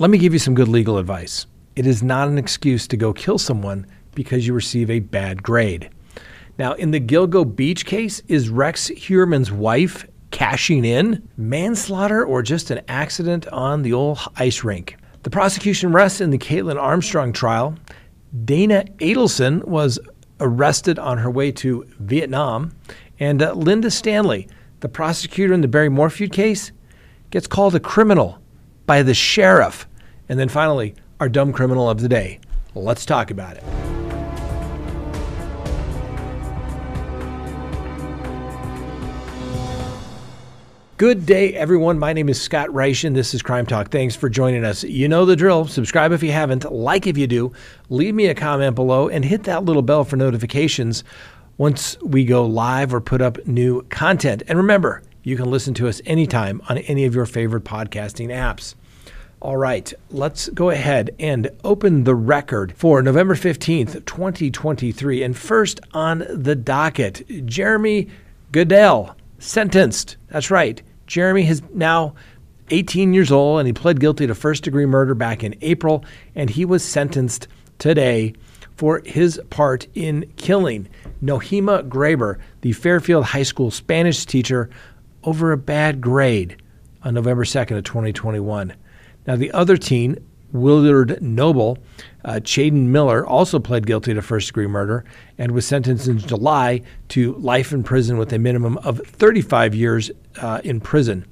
Let me give you some good legal advice. It is not an excuse to go kill someone because you receive a bad grade. Now, in the Gilgo Beach case, is Rex Heuermann's wife cashing in? Manslaughter or just an accident on the old ice rink? The prosecution rests in the Kaitlin Armstrong trial. Donna Adelson was arrested on her way to Vietnam. And uh, Linda Stanley, the prosecutor in the Barry Morphew case, gets called a criminal by the sheriff. And then finally, our dumb criminal of the day. Let's talk about it. Good day, everyone. My name is Scott Reich, and this is Crime Talk. Thanks for joining us. You know the drill. Subscribe if you haven't, like if you do, leave me a comment below, and hit that little bell for notifications once we go live or put up new content. And remember, you can listen to us anytime on any of your favorite podcasting apps. All right, let's go ahead and open the record for November 15th, 2023. And first on the docket, Jeremy Goodale sentenced. That's right. Jeremy is now 18 years old and he pled guilty to first degree murder back in April, and he was sentenced today for his part in killing Nohema Graber, the Fairfield High School Spanish teacher, over a bad grade on November 2nd of 2021. Now, the other teen, Willard Noble, uh, Chaden Miller, also pled guilty to first degree murder and was sentenced in July to life in prison with a minimum of 35 years uh, in prison.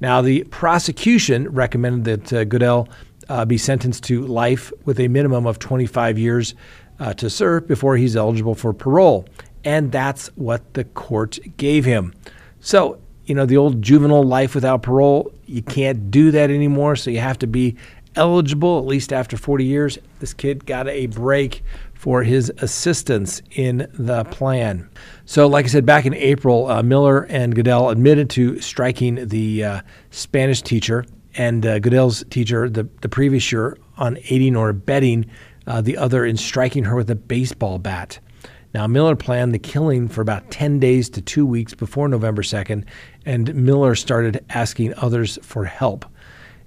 Now, the prosecution recommended that uh, Goodale uh, be sentenced to life with a minimum of 25 years uh, to serve before he's eligible for parole. And that's what the court gave him. So, you know, the old juvenile life without parole, you can't do that anymore. So you have to be eligible at least after 40 years. This kid got a break for his assistance in the plan. So, like I said, back in April, uh, Miller and Goodale admitted to striking the uh, Spanish teacher and uh, Goodale's teacher the, the previous year on aiding or abetting uh, the other in striking her with a baseball bat. Now, Miller planned the killing for about 10 days to two weeks before November 2nd, and Miller started asking others for help.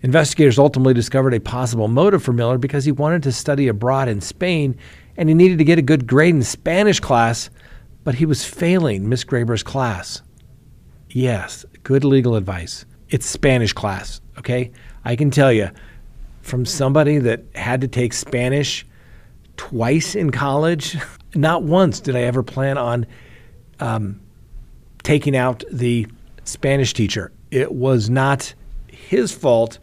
Investigators ultimately discovered a possible motive for Miller because he wanted to study abroad in Spain and he needed to get a good grade in Spanish class, but he was failing Miss Graber's class. Yes, good legal advice. It's Spanish class, okay? I can tell you from somebody that had to take Spanish twice in college, not once did I ever plan on um, taking out the Spanish teacher. It was not his fault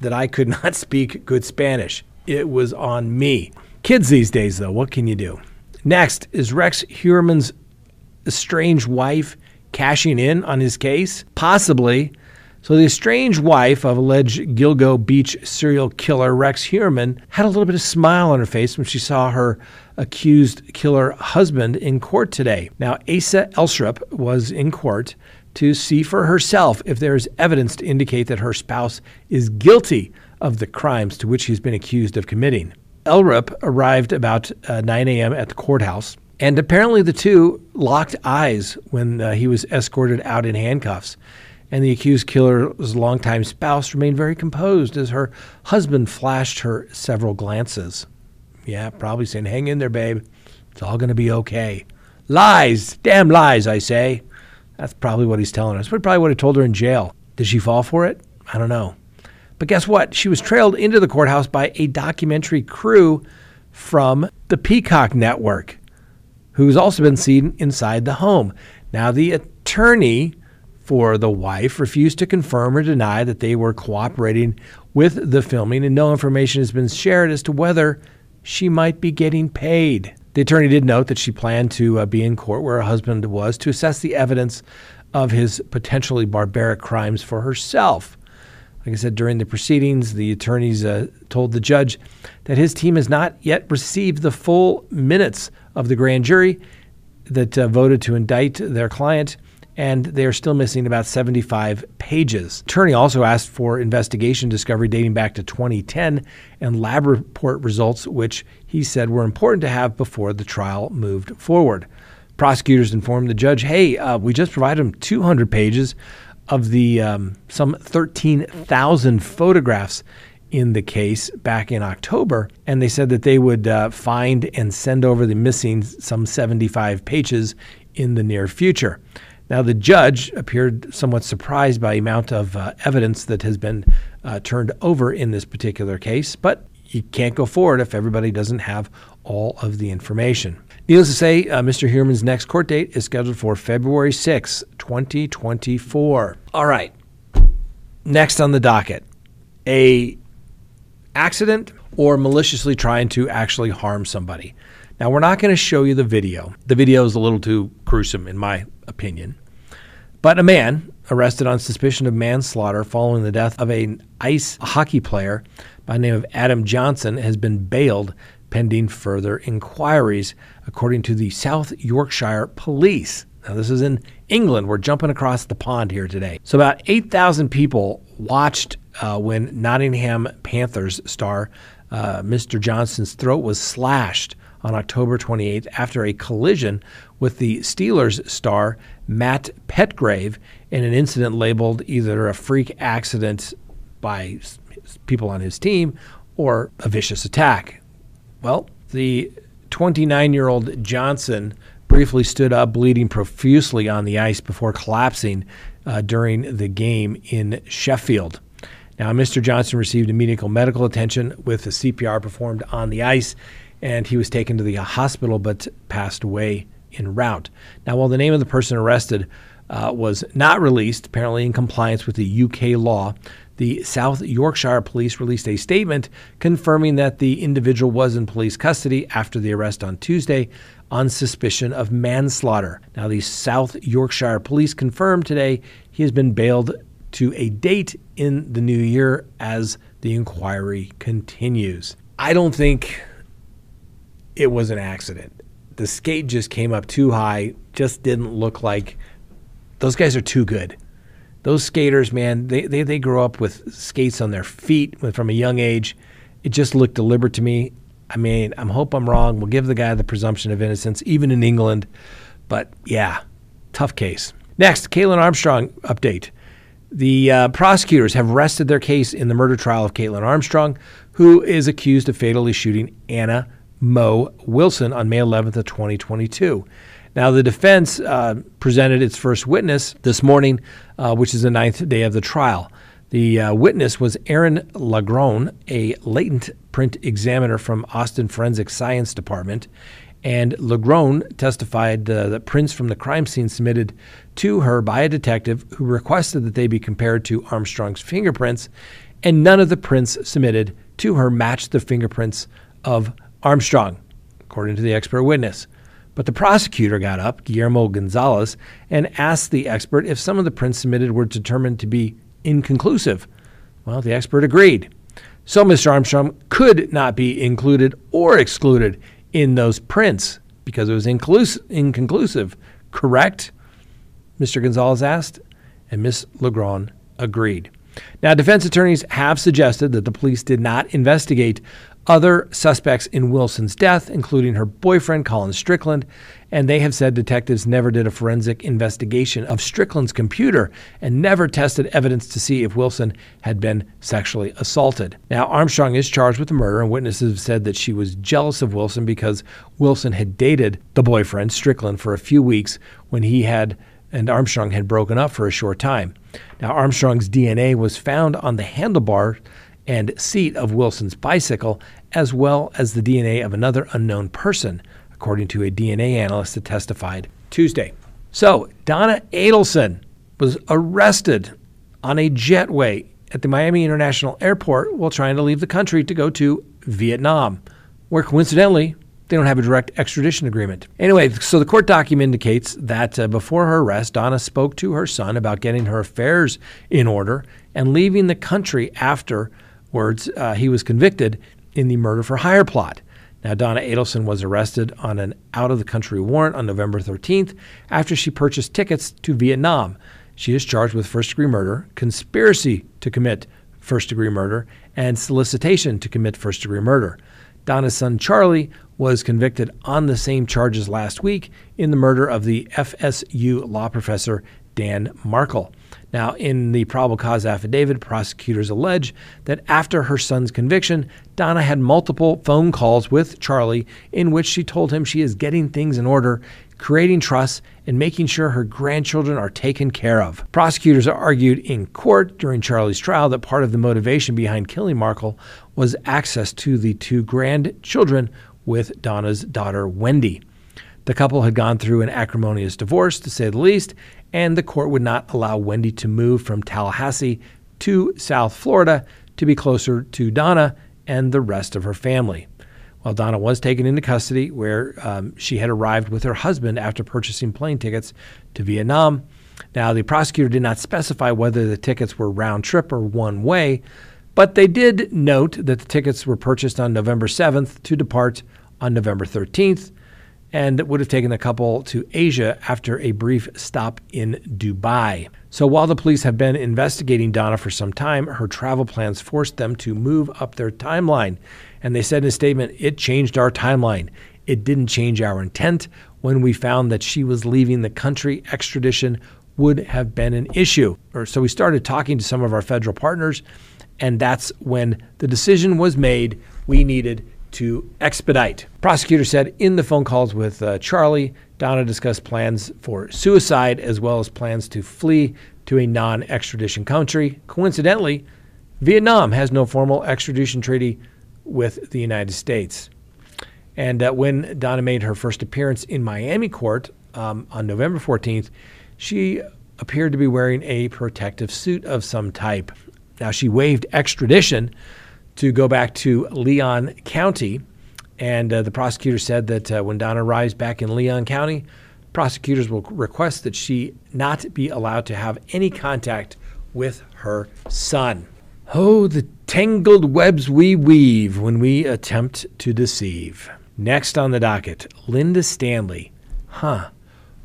that I could not speak good Spanish. It was on me. Kids these days, though, what can you do? Next is Rex Heuermann's estranged wife cashing in on his case? Possibly. So, the estranged wife of alleged Gilgo Beach serial killer Rex Heuermann had a little bit of smile on her face when she saw her accused killer husband in court today. Now, Asa Ellerup was in court to see for herself if there is evidence to indicate that her spouse is guilty of the crimes to which he's been accused of committing. Ellerup arrived about uh, 9 a.m. at the courthouse, and apparently the two locked eyes when uh, he was escorted out in handcuffs. And the accused killer's longtime spouse remained very composed as her husband flashed her several glances. Yeah, probably saying, Hang in there, babe. It's all going to be okay. Lies! Damn lies, I say. That's probably what he's telling us. But probably would have told her in jail. Did she fall for it? I don't know. But guess what? She was trailed into the courthouse by a documentary crew from the Peacock Network, who's also been seen inside the home. Now, the attorney for the wife refused to confirm or deny that they were cooperating with the filming, and no information has been shared as to whether she might be getting paid. The attorney did note that she planned to uh, be in court where her husband was to assess the evidence of his potentially barbaric crimes for herself. Like I said, during the proceedings, the attorneys uh, told the judge that his team has not yet received the full minutes of the grand jury that uh, voted to indict their client and they are still missing about 75 pages. Attorney also asked for investigation discovery dating back to 2010 and lab report results, which he said were important to have before the trial moved forward. Prosecutors informed the judge, "Hey, uh, we just provided him 200 pages of the um, some 13,000 photographs in the case back in October, and they said that they would uh, find and send over the missing some 75 pages in the near future. Now, the judge appeared somewhat surprised by the amount of uh, evidence that has been uh, turned over in this particular case, but you can't go forward if everybody doesn't have all of the information. Needless to say, uh, Mr. Heuermann's next court date is scheduled for February 6, 2024. All right. Next on the docket, a accident or maliciously trying to actually harm somebody. Now, we're not going to show you the video. The video is a little too gruesome, in my opinion. But a man arrested on suspicion of manslaughter following the death of an ice hockey player by the name of Adam Johnson has been bailed pending further inquiries, according to the South Yorkshire Police. Now, this is in England. We're jumping across the pond here today. So, about 8,000 people watched uh, when Nottingham Panthers star uh, Mr. Johnson's throat was slashed on October 28th after a collision with the Steelers star Matt Petgrave in an incident labeled either a freak accident by people on his team or a vicious attack. Well, the 29 year old Johnson briefly stood up, bleeding profusely on the ice before collapsing uh, during the game in Sheffield. Now, Mr. Johnson received immediate medical attention with the CPR performed on the ice, and he was taken to the hospital but passed away en route. Now, while the name of the person arrested uh, was not released, apparently in compliance with the UK law, the South Yorkshire police released a statement confirming that the individual was in police custody after the arrest on Tuesday on suspicion of manslaughter. Now, the South Yorkshire police confirmed today he has been bailed to a date in the new year as the inquiry continues. I don't think it was an accident. The skate just came up too high, just didn't look like those guys are too good those skaters, man, they, they, they grow up with skates on their feet from a young age. It just looked deliberate to me. I mean, I hope I'm wrong. We'll give the guy the presumption of innocence, even in England. But yeah, tough case. Next, Kaitlin Armstrong update. The uh, prosecutors have rested their case in the murder trial of Kaitlin Armstrong, who is accused of fatally shooting Anna Mo Wilson on May 11th of 2022. Now, the defense uh, presented its first witness this morning, uh, which is the ninth day of the trial. The uh, witness was Aaron Lagrone, a latent print examiner from Austin Forensic Science Department. And Lagrone testified uh, that prints from the crime scene submitted to her by a detective who requested that they be compared to Armstrong's fingerprints, and none of the prints submitted to her matched the fingerprints of Armstrong, according to the expert witness. But the prosecutor got up, Guillermo Gonzalez, and asked the expert if some of the prints submitted were determined to be inconclusive. Well, the expert agreed. So Mr. Armstrong could not be included or excluded in those prints because it was inconclusive, correct? Mr. Gonzalez asked, and Ms. Legrand agreed. Now, defense attorneys have suggested that the police did not investigate other suspects in Wilson's death, including her boyfriend, Colin Strickland, and they have said detectives never did a forensic investigation of Strickland's computer and never tested evidence to see if Wilson had been sexually assaulted. Now, Armstrong is charged with the murder, and witnesses have said that she was jealous of Wilson because Wilson had dated the boyfriend, Strickland, for a few weeks when he had and Armstrong had broken up for a short time. Now, Armstrong's DNA was found on the handlebar and seat of Wilson's bicycle, as well as the DNA of another unknown person, according to a DNA analyst that testified Tuesday. So, Donna Adelson was arrested on a jetway at the Miami International Airport while trying to leave the country to go to Vietnam, where coincidentally, they don't have a direct extradition agreement. Anyway, so the court document indicates that uh, before her arrest, Donna spoke to her son about getting her affairs in order and leaving the country afterwards. uh, he was convicted in the murder for hire plot. Now, Donna Adelson was arrested on an out of the country warrant on November 13th after she purchased tickets to Vietnam. She is charged with first degree murder, conspiracy to commit first degree murder, and solicitation to commit first degree murder. Donna's son Charlie was convicted on the same charges last week in the murder of the FSU law professor Dan Markel. Now, in the probable cause affidavit, prosecutors allege that after her son's conviction, Donna had multiple phone calls with Charlie in which she told him she is getting things in order, creating trust, and making sure her grandchildren are taken care of. Prosecutors argued in court during Charlie's trial that part of the motivation behind killing Markel was access to the two grandchildren with Donna's daughter, Wendy. The couple had gone through an acrimonious divorce, to say the least, and the court would not allow Wendy to move from Tallahassee to South Florida to be closer to Donna and the rest of her family. While Donna was taken into custody, where um, she had arrived with her husband after purchasing plane tickets to Vietnam. Now, the prosecutor did not specify whether the tickets were round trip or one way, but they did note that the tickets were purchased on November 7th to depart on November 13th, and would have taken the couple to Asia after a brief stop in Dubai. So while the police have been investigating Donna for some time, her travel plans forced them to move up their timeline. And they said in a statement, it changed our timeline. It didn't change our intent. When we found that she was leaving the country, extradition would have been an issue. Or so we started talking to some of our federal partners, and that's when the decision was made we needed to expedite. Prosecutor said in the phone calls with uh, Charlie, Donna discussed plans for suicide as well as plans to flee to a non extradition country. Coincidentally, Vietnam has no formal extradition treaty with the United States. And uh, when Donna made her first appearance in Miami court um, on November 14th, she appeared to be wearing a protective suit of some type. Now, she waived extradition to go back to Leon County. And uh, the prosecutor said that uh, when Donna arrives back in Leon County, prosecutors will request that she not be allowed to have any contact with her son. Oh, the tangled webs we weave when we attempt to deceive. Next on the docket, Linda Stanley. Huh.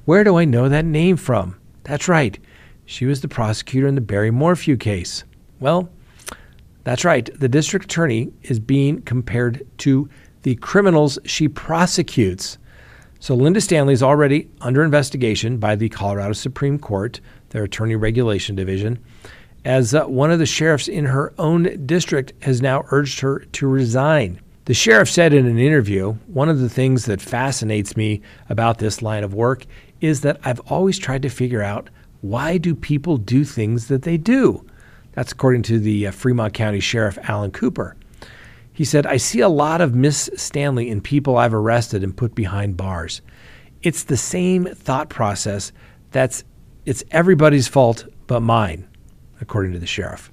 Where do I know that name from? That's right. She was the prosecutor in the Barry Morphew case. Well, that's right. The district attorney is being compared to the criminals she prosecutes. So Linda Stanley is already under investigation by the Colorado Supreme Court, their attorney regulation division, as uh, one of the sheriffs in her own district has now urged her to resign. The sheriff said in an interview, one of the things that fascinates me about this line of work is that I've always tried to figure out why do people do things that they do? That's according to the uh, Fremont County Sheriff Allen Cooper. He said, I see a lot of Miss Stanley in people I've arrested and put behind bars. It's the same thought process that's it's everybody's fault but mine, according to the sheriff.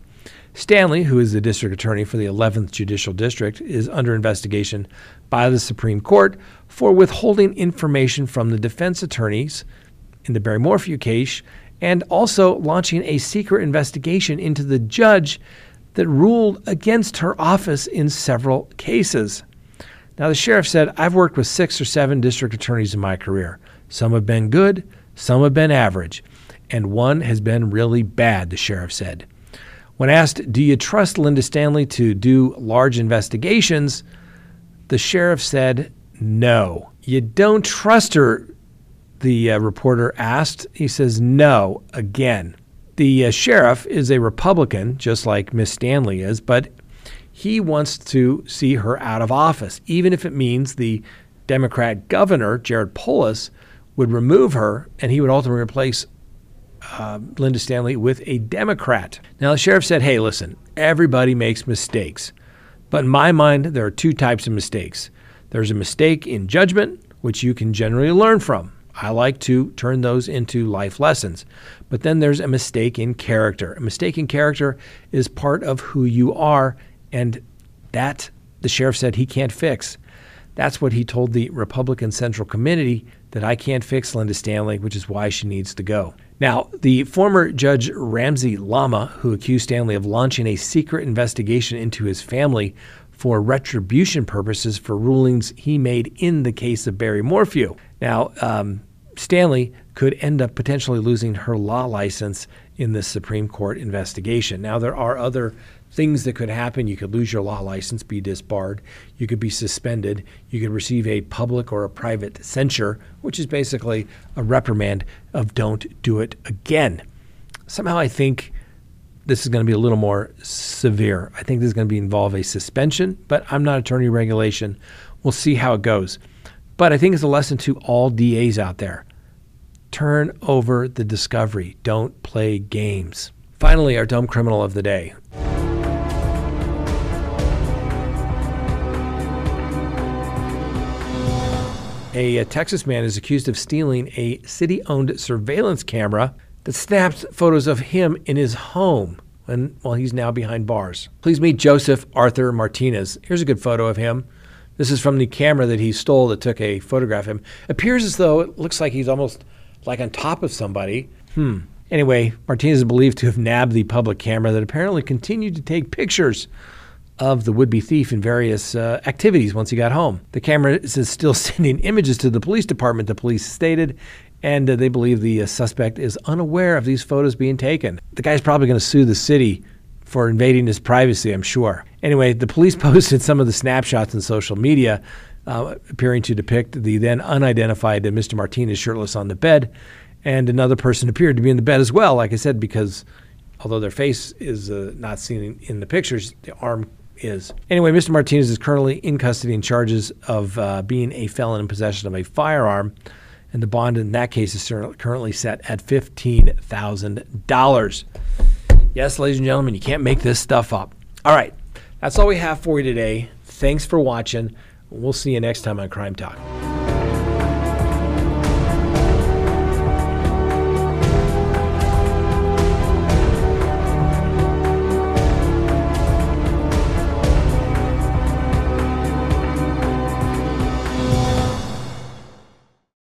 Stanley, who is the district attorney for the 11th Judicial District, is under investigation by the Supreme Court for withholding information from the defense attorneys in the Barry Morphew case and also launching a secret investigation into the judge that ruled against her office in several cases. Now, the sheriff said, I've worked with six or seven district attorneys in my career. Some have been good, some have been average, and one has been really bad, the sheriff said. When asked, Do you trust Linda Stanley to do large investigations? the sheriff said, No. You don't trust her the uh, reporter asked. He says, no, again. The uh, sheriff is a Republican, just like Miss Stanley is, but he wants to see her out of office, even if it means the Democrat governor, Jared Polis, would remove her and he would ultimately replace uh, Linda Stanley with a Democrat. Now, the sheriff said, hey, listen, everybody makes mistakes. But in my mind, there are two types of mistakes there's a mistake in judgment, which you can generally learn from. I like to turn those into life lessons. But then there's a mistake in character. A mistake in character is part of who you are, and that the sheriff said he can't fix. That's what he told the Republican Central Committee that I can't fix Linda Stanley, which is why she needs to go. Now, the former Judge Ramsey Lama, who accused Stanley of launching a secret investigation into his family for retribution purposes for rulings he made in the case of Barry Morphew. Now, um, Stanley could end up potentially losing her law license in this Supreme Court investigation. Now, there are other things that could happen. You could lose your law license, be disbarred. You could be suspended. You could receive a public or a private censure, which is basically a reprimand of don't do it again. Somehow I think this is going to be a little more severe. I think this is going to be involve a suspension, but I'm not attorney regulation. We'll see how it goes. But I think it's a lesson to all DAs out there. Turn over the discovery. Don't play games. Finally, our dumb criminal of the day. A, a Texas man is accused of stealing a city owned surveillance camera that snaps photos of him in his home and while well, he's now behind bars. Please meet Joseph Arthur Martinez. Here's a good photo of him. This is from the camera that he stole that took a photograph of him. Appears as though it looks like he's almost like on top of somebody. Hmm. Anyway, Martinez is believed to have nabbed the public camera that apparently continued to take pictures of the would be thief in various uh, activities once he got home. The camera is still sending images to the police department, the police stated, and uh, they believe the uh, suspect is unaware of these photos being taken. The guy's probably going to sue the city for invading his privacy, I'm sure. Anyway, the police posted some of the snapshots in social media uh, appearing to depict the then unidentified Mr. Martinez shirtless on the bed, and another person appeared to be in the bed as well, like I said, because although their face is uh, not seen in, the pictures, the arm is. Anyway, Mr. Martinez is currently in custody in charges of uh, being a felon in possession of a firearm, and the bond in that case is currently set at $15,000. Yes, ladies and gentlemen, you can't make this stuff up. All right, that's all we have for you today. Thanks for watching. We'll see you next time on Crime Talk.